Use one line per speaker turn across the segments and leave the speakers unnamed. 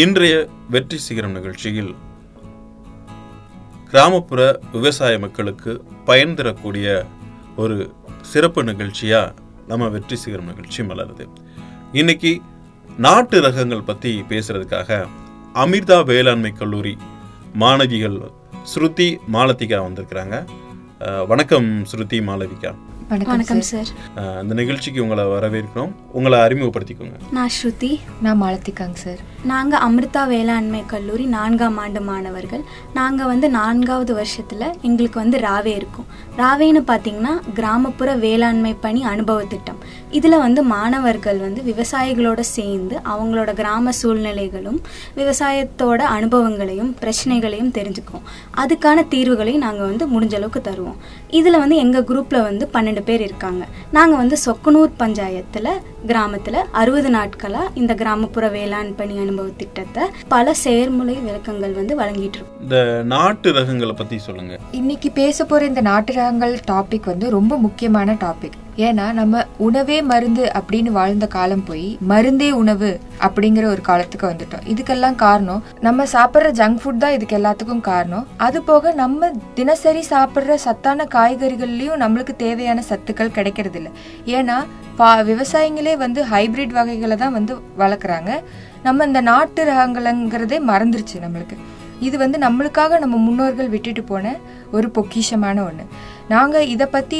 இன்றைய வெற்றி சிகரம் நிகழ்ச்சியில் கிராமப்புற விவசாய மக்களுக்கு பயன் தரக்கூடிய ஒரு சிறப்பு நிகழ்ச்சியா நம்ம வெற்றி சிகரம் நிகழ்ச்சி மலருது. இன்னைக்கு நாட்டு ரகங்கள் பத்தி பேசுறதுக்காக அமிர்தா வேளாண்மை கல்லூரி மாணவிகள் ஸ்ருதி மாலதிகா வந்திருக்கிறாங்க. வணக்கம் ஸ்ருதி மாலவிகா.
வணக்கம் சார்.
இந்த நிகழ்ச்சிக்கு உங்களை வரவேற்கிறோம். உங்களை அறிமுகப்படுத்திக்கோங்க.
நான் ஸ்ருதி
நான் மாலத்திகாங்க சார்.
நாங்கள் அமிர்தா வேளாண்மை கல்லூரி நான்காம் ஆண்டு மாணவர்கள். நாங்கள் வந்து நான்காவது வருஷத்தில் எங்களுக்கு வந்து ராவே இருக்கும். ராவேன்னு பார்த்தீங்கன்னா கிராமப்புற வேளாண்மை பணி அனுபவ திட்டம். இதில் வந்து மாணவர்கள் வந்து விவசாயிகளோட சேர்ந்து அவங்களோட கிராம சூழ்நிலைகளும் விவசாயத்தோட அனுபவங்களையும் பிரச்சனைகளையும் தெரிஞ்சுக்குவோம். அதுக்கான தீர்வுகளையும் நாங்கள் வந்து முடிஞ்ச அளவுக்கு தருவோம். இதில் வந்து எங்கள் குரூப்பில் வந்து பன்னெண்டு பேர் இருக்காங்க. நாங்கள் வந்து சொக்கனூர் பஞ்சாயத்தில் கிராமத்தில் அறுபது நாட்களாக இந்த கிராமப்புற வேளாண் பணி அனுபவ திட்டத்தை பல செயற்முறை விளக்கங்கள் வந்து வழங்கிட்டு இருக்கோம்
இந்த நாட்டு ரகங்களை பத்தி சொல்லுங்க.
இன்னைக்கு பேச போற இந்த நாட்டு ரகங்கள் டாபிக் வந்து ரொம்ப முக்கியமான டாபிக் ஏன்னா நம்ம உணவே மருந்து அப்படின்னு வாழ்ந்த காலம் போய் மருந்தே உணவு அப்படிங்கிற ஒரு காலத்துக்கு வந்துட்டோம். இதுக்கெல்லாம் காரணம் நம்ம சாப்பிட்ற ஜங்க் ஃபுட் தான் இதுக்கு எல்லாத்துக்கும் காரணம். அது போக நம்ம தினசரி சாப்பிட்ற சத்தான காய்கறிகள்லயும் நம்மளுக்கு தேவையான சத்துக்கள் கிடைக்கிறது இல்லை ஏன்னா பா விவசாயிங்களே வந்து ஹைபிரிட் வகைகளை தான் வந்து வளர்க்குறாங்க. நம்ம இந்த நாட்டு ரகங்கள்ங்கிறதே மறந்துருச்சு நம்மளுக்கு. இது வந்து நம்மளுக்காக நம்ம முன்னோர்கள் விட்டுட்டு போன ஒரு பொக்கிஷமான ஒன்று நாங்கள் இதை பற்றி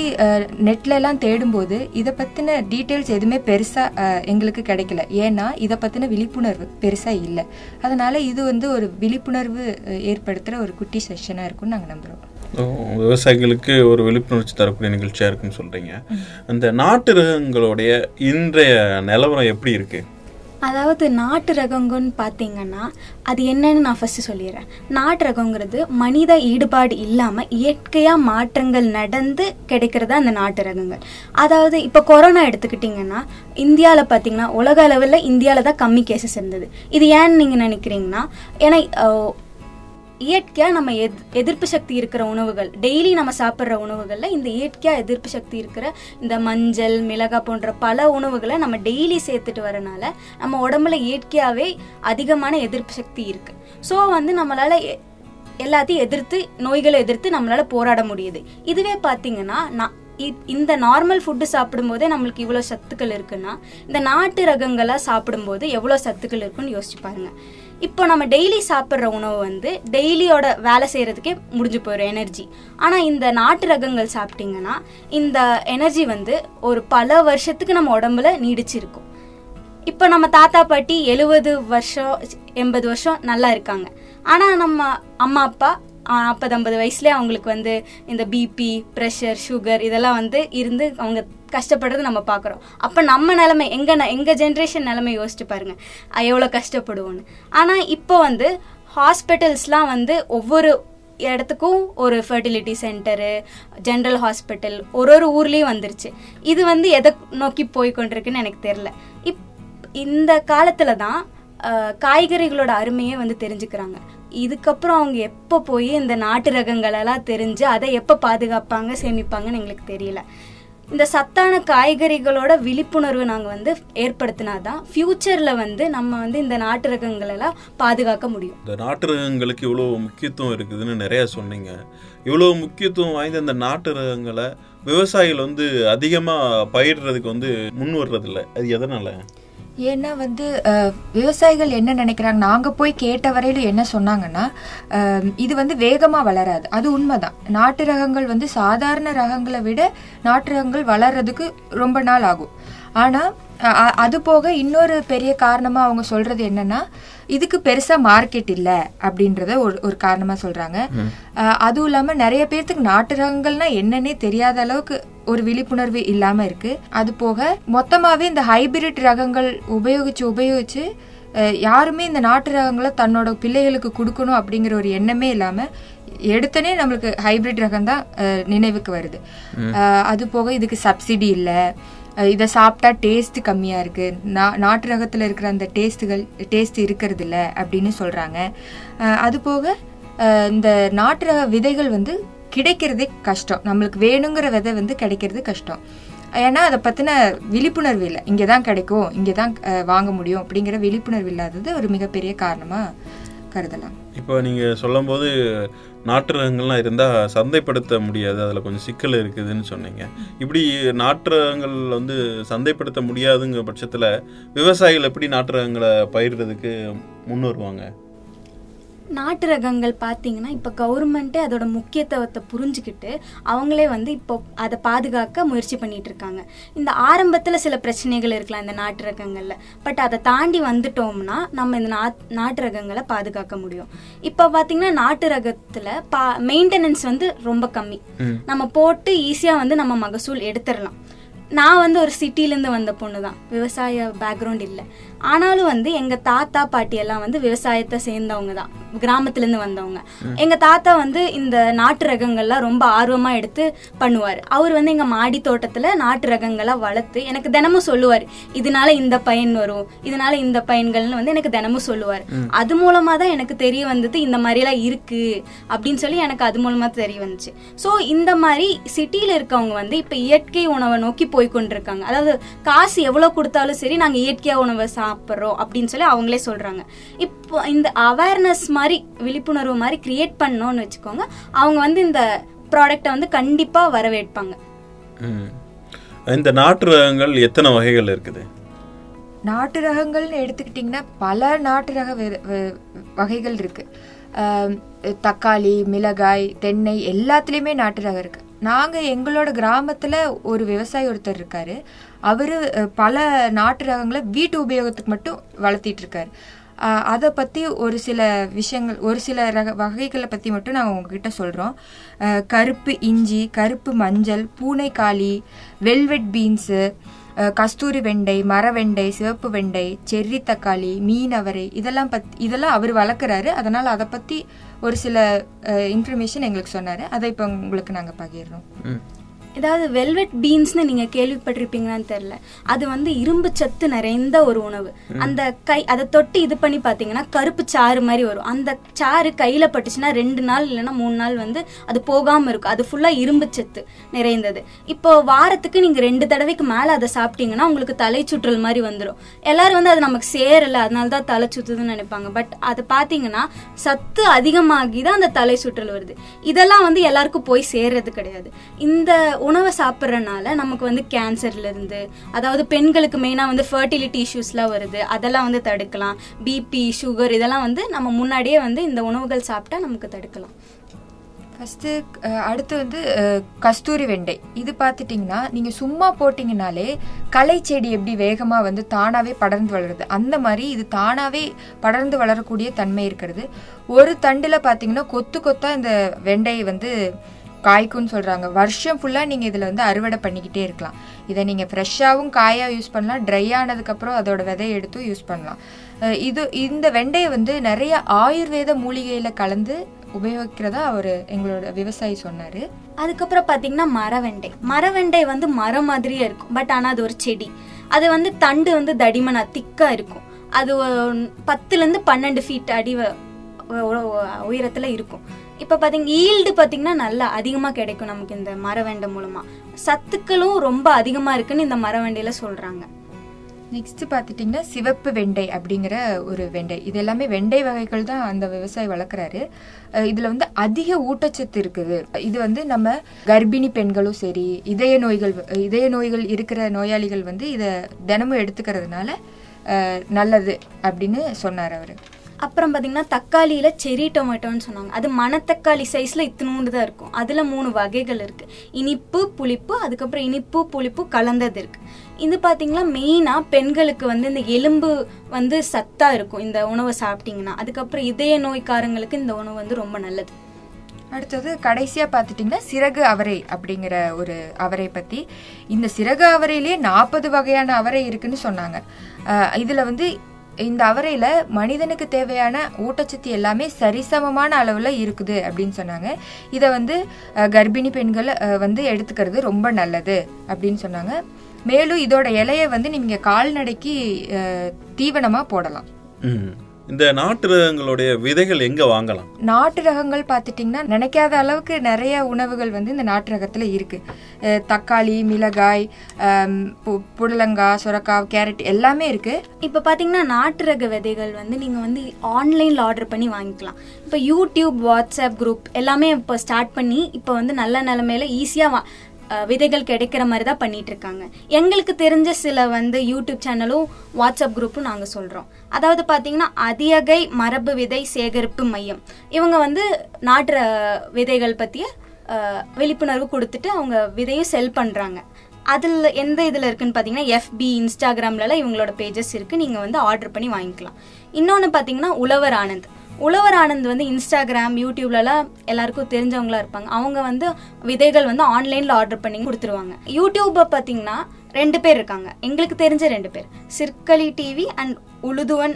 நெட்ல எல்லாம் தேடும்போது இதை பற்றின டீட்டெயில்ஸ் எதுவுமே பெருசாக எங்களுக்கு கிடைக்கல. ஏன்னா இதை பற்றின விழிப்புணர்வு பெருசாக இல்லை. அதனால இது வந்து ஒரு விழிப்புணர்வு ஏற்படுத்துகிற ஒரு குட்டி செஷனாக இருக்கும்னு நாங்கள் நம்புகிறோம்
விவசாயிகளுக்கு ஒரு விழிப்புணர்ச்சி தரக்கூடிய நிகழ்ச்சியா இருக்குன்னு சொல்றீங்க. அந்த நாட்டு ரகங்களுடைய இன்றைய நிலவரம் எப்படி இருக்கு?
அதாவது நாட்டு ரகங்கன்னு பார்த்தீங்கன்னா அது என்னன்னு நான் ஃபஸ்ட்டு சொல்லிடுறேன். நாட்டு ரகங்கிறது மனித ஈடுபாடு இல்லாமல் இயற்கையாக மாற்றங்கள் நடந்து கிடைக்கிறதா அந்த நாட்டு ரகங்கள். அதாவது இப்போ கொரோனா எடுத்துக்கிட்டிங்கன்னா இந்தியாவில் பார்த்தீங்கன்னா உலக அளவில் இந்தியாவில் தான் கம்மி கேசஸ் இருந்தது. இது ஏன்னு நீங்கள் நினைக்கிறீங்கன்னா ஏன்னா இயற்கையாக நம்ம எத் எதிர்ப்பு சக்தி இருக்கிற உணவுகள் டெய்லி நம்ம சாப்பிட்ற உணவுகளில் இந்த இயற்கையாக எதிர்ப்பு சக்தி இருக்கிற இந்த மஞ்சள் மிளகாய் போன்ற பல உணவுகளை நம்ம டெய்லி சேர்த்துட்டு வரனால நம்ம உடம்புல இயற்கையாகவே அதிகமான எதிர்ப்பு சக்தி இருக்கு. ஸோ வந்து நம்மளால எ- எல்லாத்தையும் எதிர்த்து நோய்களை எதிர்த்து நம்மளால போராட முடியுது. இதுவே பார்த்தீங்கன்னா நான் இந்த நார்மல் ஃபுட்டு சாப்பிடும்போதே நம்மளுக்கு இவ்வளோ சத்துக்கள் இருக்குன்னா இந்த நாட்டு ரகங்களாக சாப்பிடும்போது எவ்வளோ சத்துக்கள் இருக்குன்னு யோசிச்சு பாருங்க. இப்போ நம்ம டெய்லி சாப்பிட்ற உணவு வந்து டெய்லியோட வேலை செய்கிறதுக்கே முடிஞ்சு போயிடும் எனர்ஜி ஆனால் இந்த நாட்டு ரகங்கள் சாப்பிட்டீங்கன்னா இந்த எனர்ஜி வந்து ஒரு பல வருஷத்துக்கு நம்ம உடம்புல நீடிச்சிருக்கும். இப்போ நம்ம தாத்தா பாட்டி எழுபது வருஷம் எண்பது வருஷம் நல்லா இருக்காங்க. ஆனால் நம்ம அம்மா அப்பா நாற்பது ஐம்பது வயசுலேயே அவங்களுக்கு வந்து இந்த பிபி ப்ரெஷர் சுகர் இதெல்லாம் வந்து இருந்து அவங்க கஷ்டப்படுறது நம்ம பார்க்குறோம். அப்போ நம்ம நிலமை எங்கள் எங்கள் ஜென்ரேஷன் நிலைமை யோசிச்சு பாருங்க. எவ்வளோ கஷ்டப்படுவோன்னு ஆனால் இப்போ வந்து ஹாஸ்பிட்டல்ஸ்லாம் வந்து ஒவ்வொரு இடத்துக்கும் ஒரு ஃபர்டிலிட்டி சென்டரு ஜென்ரல் ஹாஸ்பிட்டல் ஒரு ஒரு ஊர்லேயும் வந்துருச்சு. இது வந்து எதை நோக்கி போய் கொண்டிருக்குன்னு எனக்கு தெரில இப் இந்த காலத்தில் தான் காய்கறிகளோட அருமையே வந்து தெரிஞ்சுக்கிறாங்க. இதுக்கப்புறம் அவங்க எப்போ போய் இந்த நாட்டு ரகங்களெல்லாம் தெரிஞ்சு அதை எப்போ பாதுகாப்பாங்க சேமிப்பாங்கன்னு எங்களுக்கு தெரியல. இந்த சத்தான காய்கறிகளோட விழிப்புணர்வு நாங்கள் வந்து ஏற்படுத்தினாதான் ஃப்யூச்சரில் வந்து நம்ம வந்து இந்த நாட்டு ரகங்களெல்லாம் பாதுகாக்க முடியும்.
இந்த நாட்டு ரகங்களுக்கு இவ்வளோ முக்கியத்துவம் இருக்குதுன்னு நிறைய சொன்னீங்க. இவ்வளோ முக்கியத்துவம் வாய்ந்த இந்த நாட்டு ரகங்களை விவசாயிகள் வந்து அதிகமாக பயிரிடுறதுக்கு வந்து முன் வர்றதில்லை. அது எதனால?
ஏன்னா வந்து விவசாயிகள் என்ன நினைக்கிறாங்க? நாங்கள் போய் கேட்ட வரையில என்ன சொன்னாங்கன்னா இது வந்து வேகமாக வளராது. அது உண்மைதான். நாட்டு ரகங்கள் வந்து சாதாரண ரகங்களை விட நாட்டு ரகங்கள் வளர்றதுக்கு ரொம்ப நாள் ஆகும். ஆனா அ- அ- அது போக இன்னொரு பெரிய காரணமா அவங்க சொல்றது என்னன்னா இதுக்கு பெருசா மார்க்கெட் இல்ல அப்படின்றத ஒரு ஒரு காரணமா சொல்றாங்க. அதுவும் இல்லாம நிறைய பேர்த்துக்கு நாட்டு ரகங்கள்னா என்னன்னே தெரியாத அளவுக்கு ஒரு விழிப்புணர்வு இல்லாம இருக்கு. அது போக மொத்தமாவே இந்த ஹைபிரிட் ரகங்கள் உபயோகிச்சு உபயோகிச்சு யாருமே இந்த நாட்டு ரகங்களை தன்னோட பிள்ளைகளுக்கு கொடுக்கணும் அப்படிங்கிற ஒரு எண்ணமே இல்லாம எடுத்தனே நம்மளுக்கு ஹைபிரிட் ரகம் தான் நினைவுக்கு வருது. அது போக இதுக்கு சப்சிடி இல்லை. இதை சாப்பிட்டா டேஸ்ட் கம்மியாக இருக்கு. நா- நாட்டு ரகத்தில் இருக்கிற அந்த டேஸ்ட்டுகள் டேஸ்ட் இருக்கிறது இல்லை அப்படின்னு சொல்கிறாங்க அதுபோக அது போக இந்த நாட்டு ரக விதைகள் வந்து கிடைக்கிறதே கஷ்டம். நம்மளுக்கு வேணுங்கிற விதை வந்து கிடைக்கிறது கஷ்டம். ஏன்னா அதை பற்றின விழிப்புணர்வு இல்லை. இங்கே தான் கிடைக்கும் இங்கே தான் வாங்க முடியும் அப்படிங்கிற விழிப்புணர்வு இல்லாதது ஒரு மிகப்பெரிய காரணமாக கருதலாம்.
இப்போ நீங்கள் சொல்லும்போது நாட்டு ரகங்கள்லாம் இருந்தால் சந்தைப்படுத்த முடியாது. அதில் கொஞ்சம் சிக்கல் இருக்குதுன்னு சொன்னீங்க. இப்படி நாட்டு ரகங்கள் வந்து சந்தைப்படுத்த முடியாதுங்கிற பட்சத்தில் விவசாயிகள் எப்படி நாட்டு ரகங்களை பயிரிடுறதுக்கு முன் வருவாங்க?
நாட்டு ரகங்கள் பார்த்தீங்கன்னா இப்போ கவர்மெண்ட்டே அதோட முக்கியத்துவத்தை புரிஞ்சுக்கிட்டு அவங்களே வந்து இப்போ அதை பாதுகாக்க முயற்சி பண்ணிட்டு இருக்காங்க. இந்த ஆரம்பத்தில் சில பிரச்சனைகள் இருக்கலாம் இந்த நாட்டு ரகங்களில் பட் அதை தாண்டி வந்துட்டோம்னா நம்ம இந்த நாட் நாட்டு ரகங்களை பாதுகாக்க முடியும். இப்போ பார்த்தீங்கன்னா நாட்டு ரகத்தில் பா மெயின்டெனன்ஸ் வந்து ரொம்ப கம்மி. நம்ம போட்டு ஈஸியாக வந்து நம்ம மகசூல் எடுத்துடலாம். நான் வந்து ஒரு சிட்டிலேருந்து வந்த பொண்ணு தான் விவசாய பேக்ரவுண்ட் இல்லை. ஆனாலும் வந்து எங்கள் தாத்தா பாட்டி எல்லாம் வந்து விவசாயத்தை சேர்ந்தவங்க தான். கிராமத்துலேருந்து வந்தவங்க. எங்கள் தாத்தா வந்து இந்த நாட்டு ரகங்கள்லாம் ரொம்ப ஆர்வமாக எடுத்து பண்ணுவார். அவர் வந்து எங்கள் மாடி தோட்டத்தில் நாட்டு ரகங்களாக வளர்த்து எனக்கு தினமும் சொல்லுவார் இதனால இந்த பயன் வரும் இதனால இந்த பயன்கள்னு வந்து எனக்கு தினமும் சொல்லுவார். அது மூலமாக தான் எனக்கு தெரிய வந்தது இந்த மாதிரிலாம் இருக்கு அப்படின்னு சொல்லி எனக்கு அது மூலமாக தெரிய வந்துச்சு. ஸோ இந்த மாதிரி சிட்டியில் இருக்கவங்க வந்து இப்போ இயற்கை உணவை நோக்கி போய் கொண்டிருக்காங்க அதாவது காசு எவ்வளோ கொடுத்தாலும் சரி நாங்கள் இயற்கையாக உணவை சாப்பிட்றோம் அப்படின்னு சொல்லி அவங்களே சொல்கிறாங்க இப்போ இந்த அவேர்னஸ் மாதிரி விழிப்புணர்வு மாதிரி கிரியேட் பண்ணோன்னு வச்சுக்கோங்க அவங்க வந்து இந்த ப்ராடக்டை வந்து கண்டிப்பாக வரவேற்பாங்க.
இந்த நாட்டு ரகங்கள் எத்தனை வகைகள் இருக்குது?
நாட்டு ரகங்கள்னு எடுத்துக்கிட்டிங்கன்னா பல நாட்டு ரக வகைகள் இருக்கு. ஆம், தக்காளி மிளகாய் தென்னை எல்லாத்துலேயுமே நாட்டு ரகம் இருக்கு. நாங்கள் எங்களோட கிராமத்தில் ஒரு விவசாயி ஒருத்தர் இருக்கார். அவர் பல நாட்டு ரகங்களை வீட்டு உபயோகத்துக்கு மட்டும் வளர்த்திட்டு இருக்காரு. அதை பற்றி ஒரு சில விஷயங்கள் ஒரு சில ரக வகைகளை பற்றி மட்டும் நாங்கள் உங்ககிட்ட சொல்கிறோம் கருப்பு இஞ்சி கருப்பு மஞ்சள் பூனைக்காளி வெல்வெட் பீன்ஸு கஸ்தூரி வெண்டை மரவெண்டை சிவப்பு வெண்டை செர்ரி தக்காளி மீனவரை இதெல்லாம் பத் இதெல்லாம் அவர் வளர்க்குறாரு. அதனால் அதை பற்றி ஒரு சில இன்ஃபர்மேஷன் எங்களுக்கு சொன்னார். அதை இப்போ உங்களுக்கு நாங்கள் பகிர்றோம்.
ஏதாவது வெல்வெட் பீன்ஸ்னு நீங்க கேள்விப்பட்டிருப்பீங்களான்னு தெரியல. அது வந்து இரும்பு சத்து நிறைந்த ஒரு உணவு. அந்த கை அதை தொட்டு இது பண்ணி பாத்தீங்கன்னா கருப்பு சாறு மாதிரி வரும். அந்த சாறு கையில பட்டுச்சுன்னா ரெண்டு நாள் இல்லைன்னா மூணு நாள் வந்து அது போகாம இருக்கும். அது ஃபுல்லா இரும்பு சத்து நிறைந்தது. இப்போ வாரத்துக்கு நீங்க ரெண்டு தடவைக்கு மேல அதை சாப்பிட்டீங்கன்னா உங்களுக்கு தலை சுற்றல் மாதிரி வந்துடும் எல்லாரும் வந்து அது நமக்கு சேரல அதனால தான் தலை சுத்துதுன்னு நினைப்பாங்க. பட் அது பாத்தீங்கன்னா சத்து அதிகமாகி தான் அந்த தலை சுற்றல் வருது. இதெல்லாம் வந்து எல்லாருக்கும் போய் சேர்றது கிடையாது. இந்த உணவை சாப்பிட்றனால நமக்கு வந்து கேன்சர்ல இருந்து அதாவது பெண்களுக்கு மெயினாக வந்து ஃபர்டிலிட்டி இஷ்யூஸ்லாம் வருது அதெல்லாம் வந்து தடுக்கலாம். பிபி சுகர் இதெல்லாம் வந்து நம்ம முன்னாடியே வந்து இந்த உணவுகள் சாப்பிட்டா நமக்கு தடுக்கலாம்.
ஃபஸ்ட்டு அடுத்து வந்து கஸ்தூரி வெண்டை. இது பார்த்துட்டிங்கன்னா நீங்கள் சும்மா போட்டிங்கனாலே களை செடி எப்படி வேகமாக வந்து தானாகவே படர்ந்து வளருது. அந்த மாதிரி இது தானாகவே படர்ந்து வளரக்கூடிய தன்மை இருக்கிறது. ஒரு தண்டில் பார்த்தீங்கன்னா கொத்து கொத்தாக இந்த வெண்டை வந்து காய்க்கும்னு சொல்கிறாங்க வருஷம் ஃபுல்லாக நீங்கள் இதில் வந்து அறுவடை பண்ணிக்கிட்டே இருக்கலாம். இதை நீங்கள் ஃப்ரெஷ்ஷாகவும் காயாக யூஸ் பண்ணலாம். ட்ரை ஆனதுக்கப்புறம் அதோட விதையை எடுத்தும் யூஸ் பண்ணலாம். இது இந்த வெண்டையை வந்து நிறைய ஆயுர்வேத மூலிகையில் கலந்து உபயோகிக்கிறதா அவர் எங்களோட விவசாயி சொன்னார்.
அதுக்கப்புறம் பார்த்தீங்கன்னா மரவெண்டை மரவெண்டை வந்து மரம் மாதிரியே இருக்கும். பட் ஆனால் அது ஒரு செடி. அது வந்து தண்டு வந்து தடிமனா திக்காக இருக்கும். அது பத்துலேருந்து பன்னெண்டு ஃபீட் அடி வ- இருக்கும். இப்போ பார்த்தீங்க ஈல்டு பார்த்தீங்கன்னா நல்லா அதிகமாக கிடைக்கும் நமக்கு இந்த மரவெண்டை மூலமாக சத்துக்களும் ரொம்ப அதிகமாக இருக்குன்னு இந்த மரவெண்டையில் சொல்கிறாங்க
நெக்ஸ்ட் பார்த்துட்டிங்கன்னா சிவப்பு வெண்டை அப்படிங்கிற ஒரு வெண்டை. இது எல்லாமே வெண்டை வகைகள் தான் அந்த விவசாயி வளர்க்குறாரு. இதில் வந்து அதிக ஊட்டச்சத்து இருக்குது. இது வந்து நம்ம கர்ப்பிணி பெண்களும் சரி இதய நோய்கள் இதய நோய்கள் இருக்கிற நோயாளிகள் வந்து இதை தினமும் எடுத்துக்கிறதுனால நல்லது அப்படின்னு சொன்னார் அவர்.
அப்புறம் பார்த்தீங்கன்னா தக்காளியில் செரி டொமேட்டோன்னு சொன்னாங்க. அது மணத்தக்காளி சைஸில் இத்தினூண்டு தான் இருக்கும். அதில் மூணு வகைகள் இருக்குது இனிப்பு புளிப்பு அதுக்கப்புறம் இனிப்பு புளிப்பு கலந்தது இருக்குது இது பார்த்திங்கன்னா மெயினாக பெண்களுக்கு வந்து இந்த எலும்பு வந்து சத்தாக இருக்கும் இந்த உணவை சாப்பிட்டிங்கன்னா. அதுக்கப்புறம் இதய நோய்க்காரங்களுக்கு இந்த உணவு வந்து ரொம்ப நல்லது.
அடுத்தது கடைசியாக பார்த்துட்டிங்கன்னா சிறகு அவரை அப்படிங்கிற ஒரு அவரை பற்றி இந்த சிறகு அவரையிலேயே நாற்பது வகையான அவரை இருக்குன்னு சொன்னாங்க. இதில் வந்து இந்த அவரையில மனிதனுக்கு தேவையான ஊட்டச்சத்து எல்லாமே சரிசமமான அளவுல இருக்குது அப்படின்னு சொன்னாங்க. இதை வந்து கர்ப்பிணி பெண்கள் வந்து எடுத்துக்கிறது ரொம்ப நல்லது அப்படின்னு சொன்னாங்க. மேலும் இதோட இலையை வந்து நீங்க கால்நடைக்கு தீவனமாக தீவனமா போடலாம்.
இந்த நாட்டு ரகங்களுடைய விதைகள் எங்க வாங்கலாம்?
நாட்டு ரகங்கள் பார்த்துட்டிங்கன்னா நினைக்காத அளவுக்கு நிறைய உணவுகள் வந்து இந்த நாட்டு ரகத்தில் இருக்கு தக்காளி மிளகாய் புடலங்காய் சுரக்காய் கேரட் எல்லாமே இருக்கு.
இப்போ பார்த்தீங்கன்னா நாட்டு ரக விதைகள் வந்து நீங்கள் வந்து ஆன்லைனில் ஆர்டர் பண்ணி வாங்கிக்கலாம். இப்போ யூடியூப் வாட்ஸ்அப் குரூப் எல்லாமே இப்போ ஸ்டார்ட் பண்ணி இப்போ வந்து நல்ல நிலமையில ஈஸியாக விதைகள் கிடைக்கிற மாதிரி தான் பண்ணிட்டு இருக்காங்க எங்களுக்கு தெரிஞ்ச சில வந்து யூடியூப் சேனலும் வாட்ஸ்அப் குரூப்பும் நாங்கள் சொல்கிறோம் அதாவது பார்த்தீங்கன்னா அதியகை மரபு விதை சேகரிப்பு மையம். இவங்க வந்து நாட்டுற விதைகள் பற்றிய விழிப்புணர்வு கொடுத்துட்டு அவங்க விதையும் செல் பண்ணுறாங்க அதில் எந்த இதில் இருக்குன்னு பார்த்தீங்கன்னா எஃபி இன்ஸ்டாகிராம்லலாம் இவங்களோட பேஜஸ் இருக்குது நீங்கள் வந்து ஆர்டர் பண்ணி வாங்கிக்கலாம். இன்னொன்று பார்த்தீங்கன்னா உழவர் ஆனந்த். உழவர் ஆனந்த் வந்து இன்ஸ்டாகிராம் யூடியூப்லலாம் எல்லாருக்கும் தெரிஞ்சவங்களா இருப்பாங்க. அவங்க வந்து விதைகள் வந்து ஆன்லைனில் ஆர்டர் பண்ணி கொடுத்துருவாங்க. யூடியூப்பை பார்த்தீங்கன்னா ரெண்டு பேர் இருக்காங்க. எங்களுக்கு தெரிஞ்ச ரெண்டு பேர். சிற்களி டிவி அண்ட் உழுதுவன்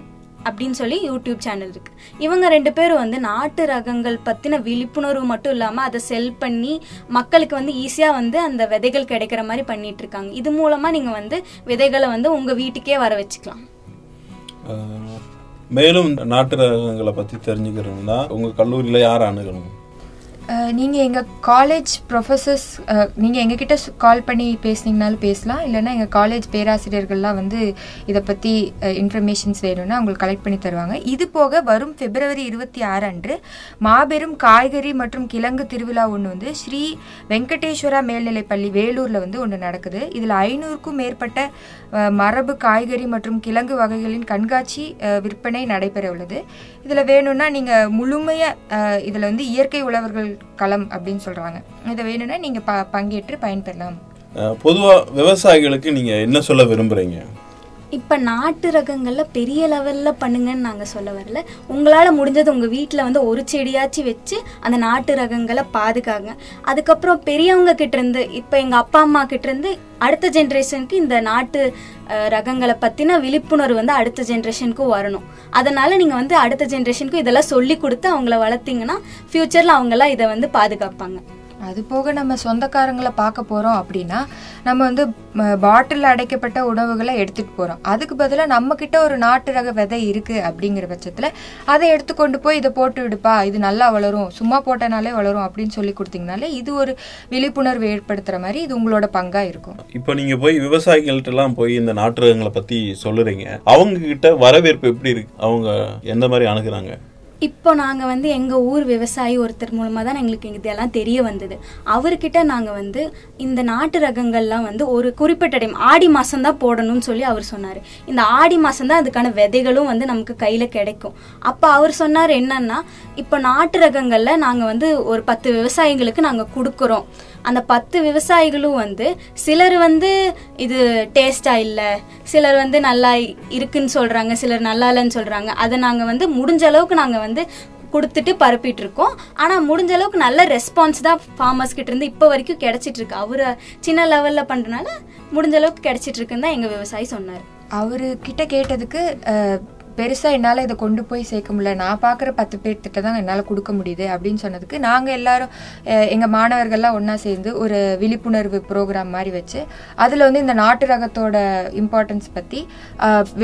அப்படின்னு சொல்லி யூடியூப் சேனல் இருக்கு. இவங்க ரெண்டு பேரும் வந்து நாட்டு ரகங்கள் பத்தின விழிப்புணர்வு மட்டும் இல்லாம அதை செல் பண்ணி மக்களுக்கு வந்து ஈஸியா வந்து அந்த விதைகள் கிடைக்கிற மாதிரி பண்ணிட்டு இருக்காங்க. இது மூலமா நீங்க வந்து விதைகளை வந்து உங்க வீட்டுக்கே வர வச்சுக்கலாம்.
மேலும் நாட்டு ரகங்களை பற்றி தெரிஞ்சுக்கிறோம்னா உங்கள் கல்லூரியில் யார் அணுகணும்?
நீங்கள் எங்கள் காலேஜ் ப்ரொஃபசர்ஸ் நீங்கள் எங்ககிட்ட கால் பண்ணி பேசுனீங்கனாலும் பேசலாம். இல்லைன்னா எங்கள் காலேஜ் பேராசிரியர்கள்லாம் வந்து இதை பற்றி இன்ஃபர்மேஷன்ஸ் வேணும்னா அவங்களுக்கு கலெக்ட் பண்ணி தருவாங்க. இது போக வரும் பிப்ரவரி இருபத்தி ஆறு அன்று மாபெரும் காய்கறி மற்றும் கிழங்கு திருவிழா ஒன்று வந்து ஸ்ரீ வெங்கடேஸ்வரா மேல்நிலைப்பள்ளி வேலூரில் வந்து ஒன்று நடக்குது. இதில் ஐநூறுக்கும் மேற்பட்ட மரபு காய்கறி மற்றும் கிழங்கு வகைகளின் கண்காட்சி விற்பனை நடைபெற உள்ளது. இதில் வேணும்னா நீங்கள் முழுமையாக இதில் வந்து இயற்கை உழவர்கள் களம் அப்படின்னு சொல்றாங்க. இதை வேணும்னா நீங்க ப பங்கேற்று பயன்பெறலாம்.
பொதுவாக பொதுவா விவசாயிகளுக்கு நீங்க என்ன சொல்ல விரும்புறீங்க?
இப்போ நாட்டு ரகங்களில் பெரிய லெவலில் பண்ணுங்கன்னு நாங்கள் சொல்ல வரல. உங்களால் முடிஞ்சது உங்கள் வீட்டில் வந்து ஒரு செடியாச்சும் வச்சு அந்த நாட்டு ரகங்களை பாதுகாங்க. அதுக்கப்புறம் பெரியவங்க கிட்டேருந்து இப்போ எங்கள் அப்பா அம்மா கிட்டேருந்து அடுத்த ஜென்ரேஷனுக்கு இந்த நாட்டு ரகங்களை பற்றின விழிப்புணர்வு வந்து அடுத்த ஜென்ரேஷனுக்கும் வரணும். அதனால் நீங்கள் வந்து அடுத்த ஜென்ரேஷனுக்கும் இதெல்லாம் சொல்லி கொடுத்து அவங்கள வளர்த்தீங்கன்னா ஃப்யூச்சரில் அவங்களாம் இதை வந்து பாதுகாப்பாங்க.
அது போக நம்ம சொந்தக்காரங்களை பார்க்க போகிறோம் அப்படின்னா நம்ம வந்து பாட்டில் அடைக்கப்பட்ட உணவுகளை எடுத்துகிட்டு போகிறோம் அதுக்கு பதிலாக நம்மக்கிட்ட ஒரு நாட்டு ரக விதை இருக்குது அப்படிங்கிற பட்சத்தில் அதை எடுத்துக்கொண்டு போய் இதை போட்டு விடுப்பா இது நல்லா வளரும் சும்மா போட்டனாலே வளரும் அப்படின்னு சொல்லி கொடுத்தீங்கனாலே இது ஒரு விழிப்புணர்வு ஏற்படுத்துகிற மாதிரி இது உங்களோட பங்காக இருக்கும்.
இப்போ நீங்கள் போய் விவசாயிகள்கிட்டலாம் போய் இந்த நாட்டு ரகங்களை பற்றி சொல்லுறீங்க. அவங்க கிட்ட வரவேற்பு எப்படி இருக்கு? அவங்க எந்த மாதிரி அணுகுறாங்க?
இப்போ நாங்கள் வந்து எங்கள் ஊர் விவசாயி ஒருத்தர் மூலமாக தான் எங்களுக்கு இதெல்லாம் தெரிய வந்தது. அவர்கிட்ட நாங்கள் வந்து இந்த நாட்டு ரகங்கள்லாம் வந்து ஒரு குறிப்பிட்ட டைம் ஆடி மாதம்தான் போடணும்னு சொல்லி அவர் சொன்னார். இந்த ஆடி மாதம்தான் அதுக்கான விதைகளும் வந்து நமக்கு கையில் கிடைக்கும். அப்போ அவர் சொன்னார் என்னன்னா இப்போ நாட்டு ரகங்களில் நாங்கள் வந்து ஒரு பத்து விவசாயிகளுக்கு நாங்கள் கொடுக்குறோம். அந்த பத்து விவசாயிகளும் வந்து சிலர் வந்து இது டேஸ்டா இல்லை சிலர் வந்து நல்லா இருக்குன்னு சொல்றாங்க சிலர் நல்லா இல்லைன்னு சொல்றாங்க. அதை நாங்கள் வந்து முடிஞ்ச அளவுக்கு நாங்கள் வந்து கொடுத்துட்டு பரப்பிட்டு இருக்கோம் ஆனால் முடிஞ்ச அளவுக்கு நல்ல ரெஸ்பான்ஸ் தான் ஃபார்மர்ஸ் கிட்ட இருந்து இப்போ வரைக்கும் கிடைச்சிட்டு இருக்கு அவரு சின்ன லெவலில் பண்றதுனால முடிஞ்ச அளவுக்கு கிடைச்சிட்டு இருக்குன்னு தான் எங்கள் விவசாயி சொன்னார்.
அவரு கிட்ட கேட்டதுக்கு பெருசாக என்னால் இதை கொண்டு போய் சேர்க்க முடியல. நான் பார்க்குற பத்து பேர்த்திட்ட தான் என்னால் கொடுக்க முடியுது அப்படின்னு சொன்னதுக்கு நாங்கள் எல்லாரும் எங்கள் மாணவர்கள்லாம் ஒன்றா சேர்ந்து ஒரு விழிப்புணர்வு ப்ரோக்ராம் மாதிரி வச்சு அதில் வந்து இந்த நாட்டு ரகத்தோட இம்பார்ட்டன்ஸ் பற்றி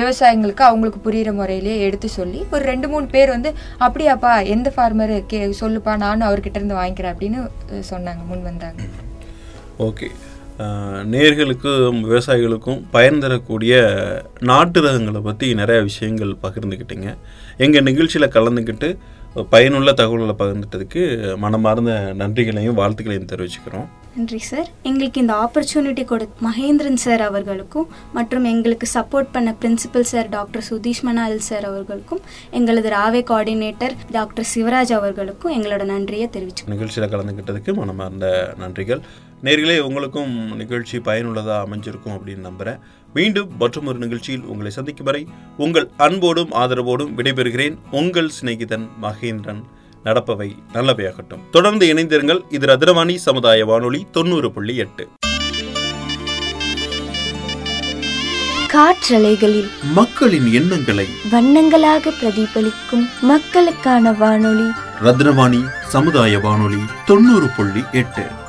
விவசாயிங்களுக்கு அவங்களுக்கு புரியுற முறையிலேயே எடுத்து சொல்லி ஒரு ரெண்டு மூணு பேர் வந்து அப்படியாப்பா எந்த ஃபார்மரு கே சொல்லுப்பா நானும் அவர்கிட்ட இருந்து வாங்கிக்கிறேன் அப்படின்னு சொன்னாங்க முன் வந்தாங்க.
ஓகே. நேர்களுக்கும் விவசாயிகளுக்கும் பயன் தரக்கூடிய நாட்டு ரகங்களை பற்றி நிறைய விஷயங்கள் பகிர்ந்துக்கிட்டீங்க எங்கள் நிகழ்ச்சியில் கலந்துக்கிட்டு பயனுள்ள தகவல்களை பகிர்ந்துட்டதுக்கு மனமார்ந்த நன்றிகளையும் வாழ்த்துக்களையும் தெரிவிச்சுக்கிறோம்.
நன்றி சார். எங்களுக்கு இந்த ஆப்பர்ச்சுனிட்டி கொடு மகேந்திரன் சார் அவர்களுக்கும் மற்றும் எங்களுக்கு சப்போர்ட் பண்ண principal sir doctor Sudheesh Manal sir அவர்களுக்கும் எங்களது ராவே கோஆர்டினேட்டர் டாக்டர் சிவராஜ் அவர்களுக்கும் எங்களோட நன்றியை தெரிவிச்சுக்கிறோம்.
நிகழ்ச்சியில் கலந்துக்கிட்டதுக்கு மனமார்ந்த நன்றிகள். நேர்களே உங்களுக்கும் நிகழ்ச்சி பயனுள்ளதாக அமைஞ்சிருக்கும் அப்படின்னு நம்புகிறேன் மீண்டும் மற்றும் ஒரு நிகழ்ச்சியில் உங்களை சந்திக்கும் வரை உங்கள் அன்போடும் ஆதரவோடும் விடைபெறுகிறேன். உங்கள் சிநேகிதன் மகேந்திரன். நடப்பவை நல்லவையாகட்டும். தொடர்ந்து இணைந்திருங்கள். இது ரத்னவாணி சமுதாய வானொலி தொண்ணூறு புள்ளி எட்டு.
காற்றலைகளில்
மக்களின் எண்ணங்களை
வண்ணங்களாக பிரதிபலிக்கும் மக்களுக்கான வானொலி
ரத்னவாணி சமுதாய வானொலி தொண்ணூறு புள்ளி எட்டு.